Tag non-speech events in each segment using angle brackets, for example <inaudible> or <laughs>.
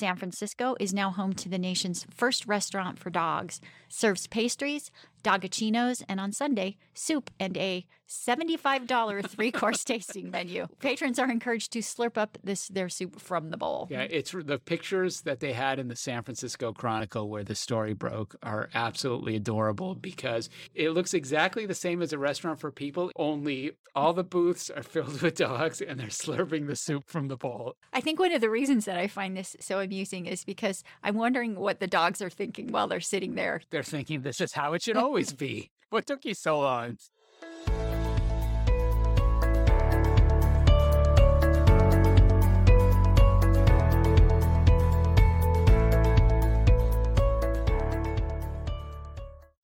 San Francisco is now home to the nation's first restaurant for dogs, serves pastries, Doggichinos, and on Sunday, soup and a $75 <laughs> three course tasting menu. Patrons are encouraged to slurp up this their soup from the bowl. Yeah, it's the pictures that they had in the San Francisco Chronicle where the story broke are absolutely adorable because it looks exactly the same as a restaurant for people, only all the booths are filled with dogs and they're slurping the soup from the bowl. I think one of the reasons that I find this so amusing is because I'm wondering what the dogs are thinking while they're sitting there. They're thinking this is how it should <laughs> always be. What took you so long?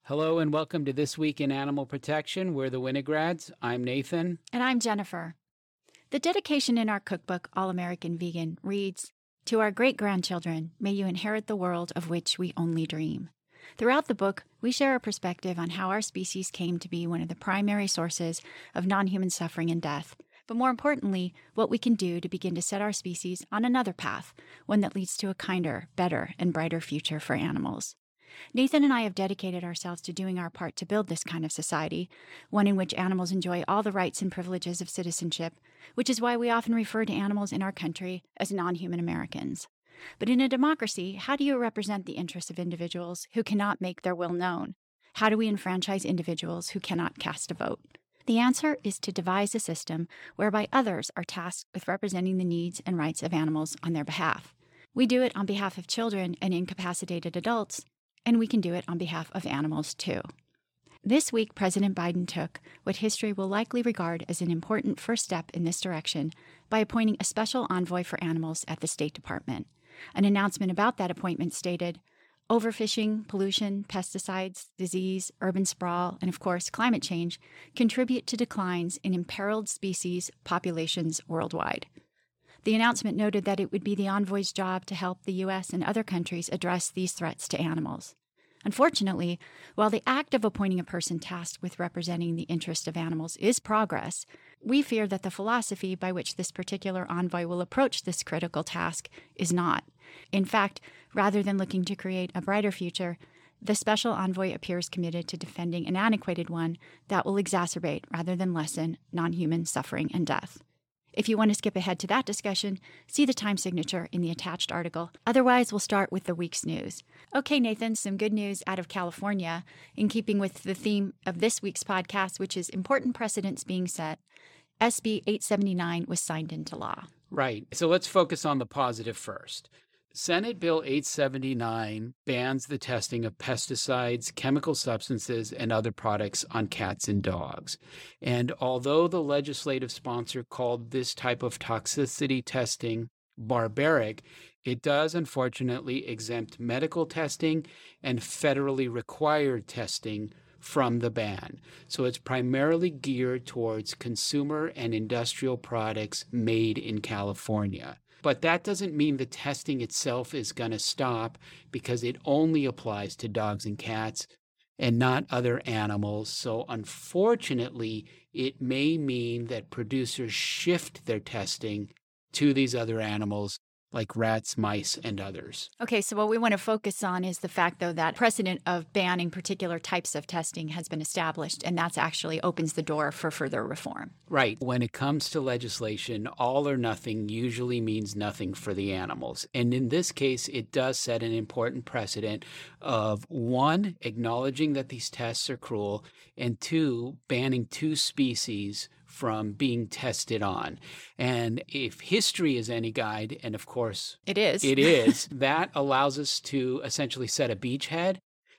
Hello and welcome to This Week in Animal Protection. We're the Winograd. I'm Nathan. And I'm Jennifer. The dedication in our cookbook, All American Vegan, reads To our great grandchildren, may you inherit the world of which we only dream. Throughout the book, we share a perspective on how our species came to be one of the primary sources of non human suffering and death, but more importantly, what we can do to begin to set our species on another path, one that leads to a kinder, better, and brighter future for animals. Nathan and I have dedicated ourselves to doing our part to build this kind of society, one in which animals enjoy all the rights and privileges of citizenship, which is why we often refer to animals in our country as non human Americans. But in a democracy, how do you represent the interests of individuals who cannot make their will known? How do we enfranchise individuals who cannot cast a vote? The answer is to devise a system whereby others are tasked with representing the needs and rights of animals on their behalf. We do it on behalf of children and incapacitated adults, and we can do it on behalf of animals too. This week, President Biden took what history will likely regard as an important first step in this direction by appointing a special envoy for animals at the State Department. An announcement about that appointment stated Overfishing, pollution, pesticides, disease, urban sprawl, and of course, climate change contribute to declines in imperiled species populations worldwide. The announcement noted that it would be the envoy's job to help the U.S. and other countries address these threats to animals. Unfortunately, while the act of appointing a person tasked with representing the interest of animals is progress, we fear that the philosophy by which this particular envoy will approach this critical task is not. In fact, rather than looking to create a brighter future, the special envoy appears committed to defending an antiquated one that will exacerbate rather than lessen non human suffering and death. If you want to skip ahead to that discussion, see the time signature in the attached article. Otherwise, we'll start with the week's news. Okay, Nathan, some good news out of California in keeping with the theme of this week's podcast, which is important precedents being set. SB 879 was signed into law. Right. So let's focus on the positive first. Senate Bill 879 bans the testing of pesticides, chemical substances, and other products on cats and dogs. And although the legislative sponsor called this type of toxicity testing barbaric, it does unfortunately exempt medical testing and federally required testing from the ban. So it's primarily geared towards consumer and industrial products made in California. But that doesn't mean the testing itself is going to stop because it only applies to dogs and cats and not other animals. So, unfortunately, it may mean that producers shift their testing to these other animals like rats, mice, and others. Okay, so what we want to focus on is the fact, though, that precedent of banning particular types of testing has been established, and that's actually opens the door for further reform. Right. When it comes to legislation, all or nothing usually means nothing for the animals. And in this case, it does set an important precedent of one, acknowledging that these tests are cruel, and two, banning two species from being tested on. And if history is any guide, and of course it is, it <laughs> is, that allows us to essentially set a beachhead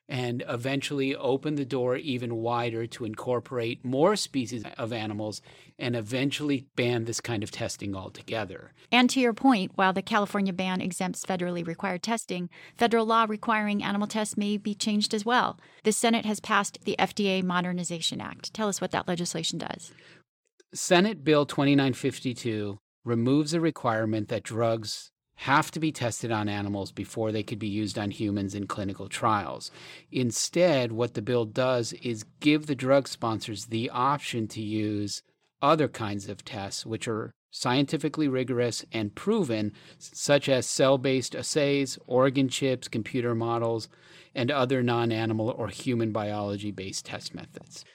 and eventually open the door even wider to incorporate more species of animals and eventually ban this kind of testing altogether. And to your point, while the California ban exempts federally required testing, federal law requiring animal tests may be changed as well. The Senate has passed the FDA Modernization Act. Tell us what that legislation does. Senate Bill 2952 removes a requirement that drugs have to be tested on animals before they could be used on humans in clinical trials. Instead, what the bill does is give the drug sponsors the option to use other kinds of tests, which are scientifically rigorous, and proven, such as cell based assays, organ chips, computer models, and other non animal or human biology based test methods.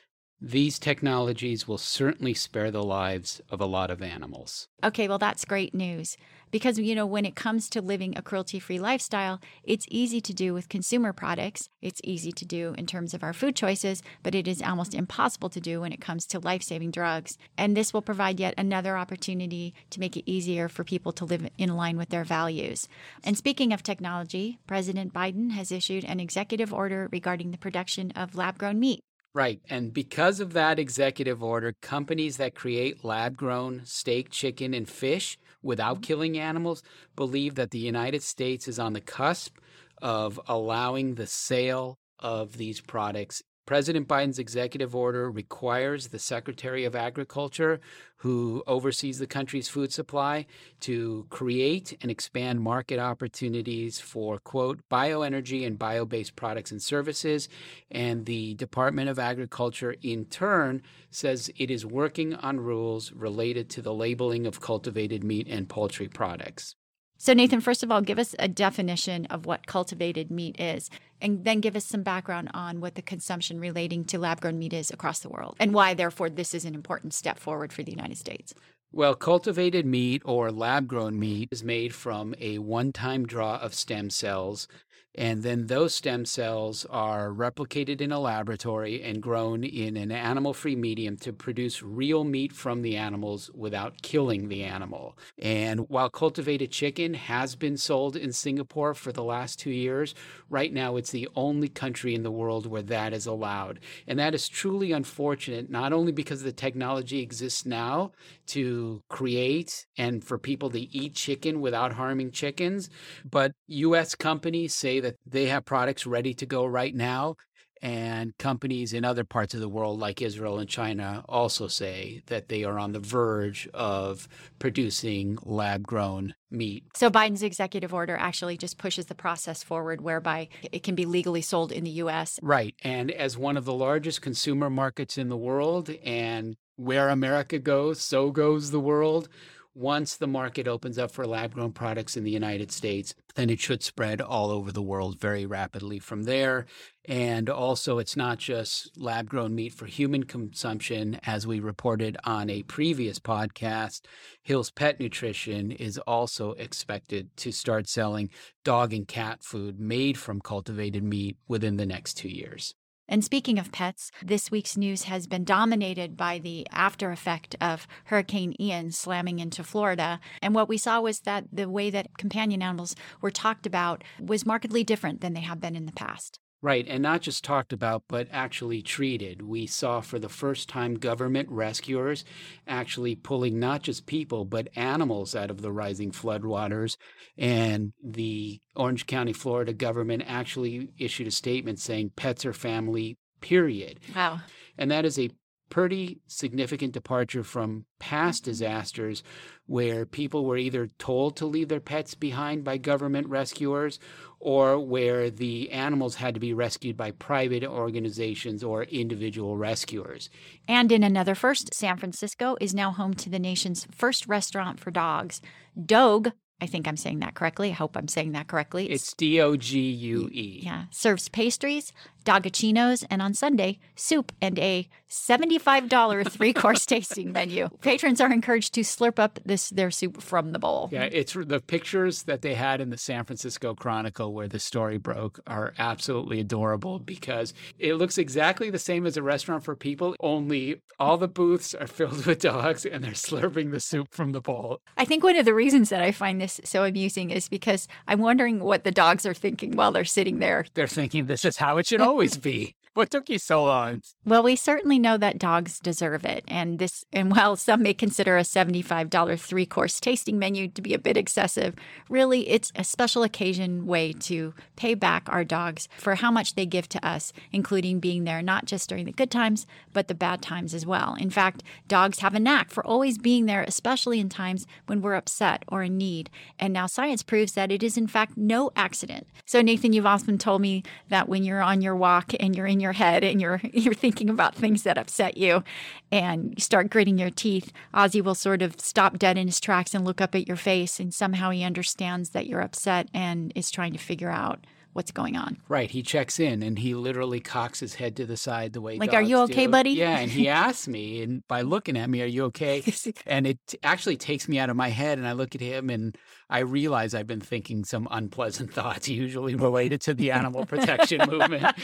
These technologies will certainly spare the lives of a lot of animals. Okay, well, that's great news. Because, you know, when it comes to living a cruelty free lifestyle, it's easy to do with consumer products. It's easy to do in terms of our food choices, but it is almost impossible to do when it comes to life saving drugs. And this will provide yet another opportunity to make it easier for people to live in line with their values. And speaking of technology, President Biden has issued an executive order regarding the production of lab grown meat. Right. And because of that executive order, companies that create lab grown steak, chicken, and fish without mm-hmm. killing animals believe that the United States is on the cusp of allowing the sale of these products President Biden's executive order requires the Secretary of Agriculture, who oversees the country's food supply, to create and expand market opportunities for, quote, bioenergy and bio based products and services. And the Department of Agriculture, in turn, says it is working on rules related to the labeling of cultivated meat and poultry products. So, Nathan, first of all, give us a definition of what cultivated meat is, and then give us some background on what the consumption relating to lab grown meat is across the world, and why, therefore, this is an important step forward for the United States. Well, cultivated meat or lab grown meat is made from a one time draw of stem cells and then those stem cells are replicated in a laboratory and grown in an animal free medium to produce real meat from the animals without killing the animal. And while cultivated chicken has been sold in Singapore for the last two years, right now it's the only country in the world where that is allowed. And that is truly unfortunate, not only because the technology exists now to create and for people to eat chicken without harming chickens, but US companies say that they have products ready to go right now. And companies in other parts of the world, like Israel and China, also say that they are on the verge of producing lab grown meat. So Biden's executive order actually just pushes the process forward whereby it can be legally sold in the US. Right. And as one of the largest consumer markets in the world, and where America goes, so goes the world once the market opens up for lab grown products in the United States, then it should spread all over the world very rapidly from there. And also, it's not just lab grown meat for human consumption. As we reported on a previous podcast, Hill's Pet Nutrition is also expected to start selling dog and cat food made from cultivated meat within the next two years. And speaking of pets, this week's news has been dominated by the after effect of Hurricane Ian slamming into Florida. And what we saw was that the way that companion animals were talked about was markedly different than they have been in the past. Right, and not just talked about, but actually treated. We saw for the first time government rescuers actually pulling not just people, but animals out of the rising floodwaters. And the Orange County, Florida government actually issued a statement saying pets are family, period. Wow. And that is a pretty significant departure from past mm-hmm. disasters where people were either told to leave their pets behind by government rescuers or where the animals had to be rescued by private organizations or individual rescuers. And in another first, San Francisco is now home to the nation's first restaurant for dogs. Dogue I think I'm saying that correctly. I hope I'm saying that correctly. It's D O G U E. Yeah. Serves pastries, Doggichinos, and on Sunday, soup and a $75 <laughs> three course tasting menu. Patrons are encouraged to slurp up this their soup from the bowl. Yeah, it's the pictures that they had in the San Francisco Chronicle where the story broke are absolutely adorable because it looks exactly the same as a restaurant for people, only all the booths are filled with dogs and they're slurping the soup from the bowl. I think one of the reasons that I find this so amusing is because I'm wondering what the dogs are thinking while they're sitting there. They're thinking this is how it should always be. What took you so long? Well, we certainly know that dogs deserve it. And this and while some may consider a $75 three-course tasting menu to be a bit excessive, really it's a special occasion way to pay back our dogs for how much they give to us, including being there not just during the good times, but the bad times as well. In fact, dogs have a knack for always being there, especially in times when we're upset or in need. And now science proves that it is in fact no accident. So Nathan, you've often told me that when you're on your walk and you're in your head and you're <laughs> you're thinking about things that upset you and you start gritting your teeth, Ozzy will sort of stop dead in his tracks and look up at your face and somehow he understands that you're upset and is trying to figure out what's going on. Right. He checks in and he literally cocks his head to the side the way like, are you okay, do. buddy? Yeah. And he asks me, and by looking at me, are you okay? <laughs> and it actually takes me out of my head. And I look at him and I realize I've been thinking some unpleasant <laughs> thoughts, usually related to the animal protection <laughs> movement,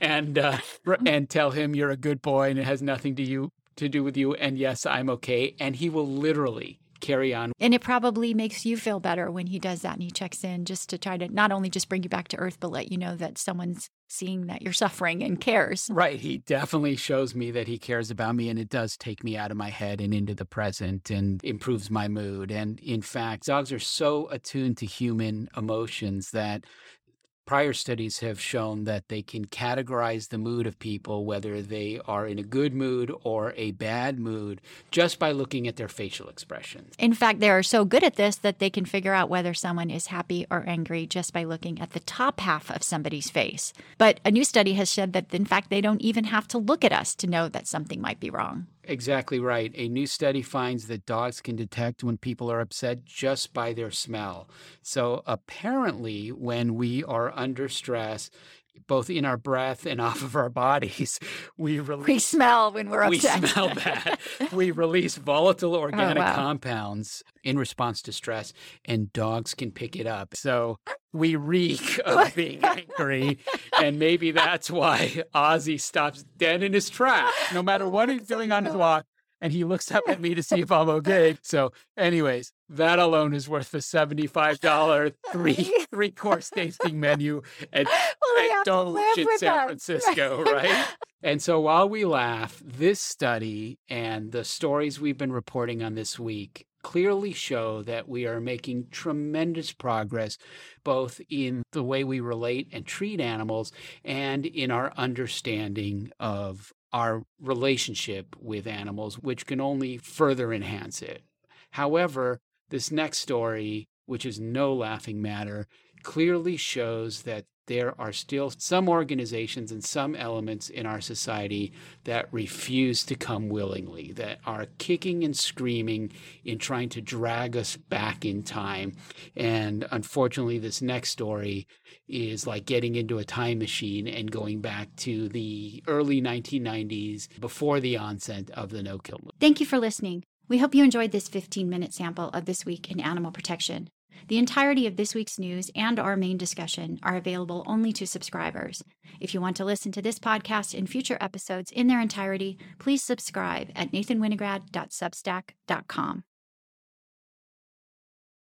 and uh, and tell him you're a good boy and it has nothing to you to do with you. And yes, I'm okay. And he will literally carry on. And it probably makes you feel better when he does that and he checks in just to try to not only just bring you back to earth, but let you know that someone's seeing that you're <laughs> suffering and cares. Right. He definitely shows me that he cares about me and it does take me out of my head and into the present and improves my mood. And in fact, dogs are so attuned to human emotions that Prior studies have shown that they can categorize the mood of people, whether they are in a good mood or a bad mood, just by looking at their facial expressions. In fact, they are so good at this that they can figure out whether someone is happy or angry just by looking at the top half of somebody's face. But a new study has said that, in fact, they don't even have to look at us to know that something might be wrong. Exactly right. A new study finds that dogs can detect when people are upset just by their smell. So apparently, when we are under stress, both in our breath and <laughs> off of our bodies, we release. We smell when we're upset. We smell bad. we <laughs> release volatile oh, organic oh, wow. compounds in response to stress, and dogs can pick it up. So we reek of being angry, and maybe that's why Ozzy stops dead in his tracks, no matter what he's doing on his walk and he looks up at me to see if I'm okay. So, anyways, that alone is worth the $75 three three course tasting menu at Dogue in San Francisco, <laughs> right? And so while we laugh, this study and the stories we've been reporting on this week clearly show that we are making tremendous progress both in the way we relate and treat animals and in our understanding of our relationship with animals, which can only further enhance it. However, this next story, which is no laughing matter, clearly shows that there are still some organizations and some elements in our society that refuse to come willingly, that are kicking and screaming in trying to drag us back in time. And unfortunately, this next story is like getting into a time machine and going back to the early 1990s before the onset of the no kill movement. Thank you for listening. We hope you enjoyed this 15 minute sample of This Week in Animal Protection. The entirety of this week's news and our main discussion are available only to subscribers. If you want to listen to this podcast and future episodes in their entirety, please subscribe at nathanwinograd.substack.com.